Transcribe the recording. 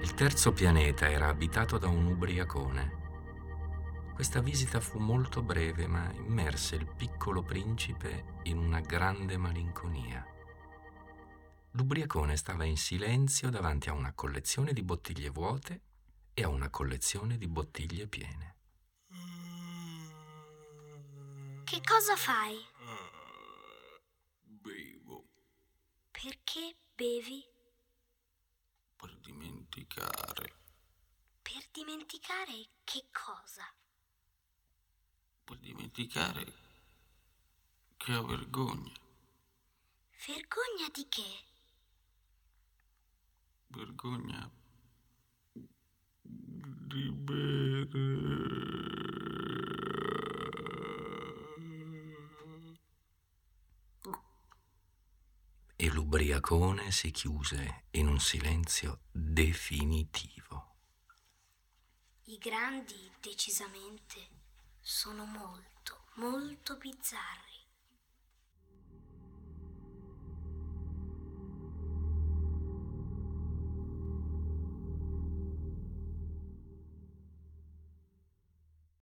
Il terzo pianeta era abitato da un ubriacone. Questa visita fu molto breve, ma immerse il piccolo principe in una grande malinconia. L'ubriacone stava in silenzio davanti a una collezione di bottiglie vuote e a una collezione di bottiglie piene. Che cosa fai? Bevo Perché bevi? per dimenticare, Per dimenticare che cosa? per dimenticare che ho vergogna, Vergogna di che? vergogna di bere. E l'ubriacone si chiuse in un silenzio definitivo. I grandi, decisamente, sono molto, molto bizzarri.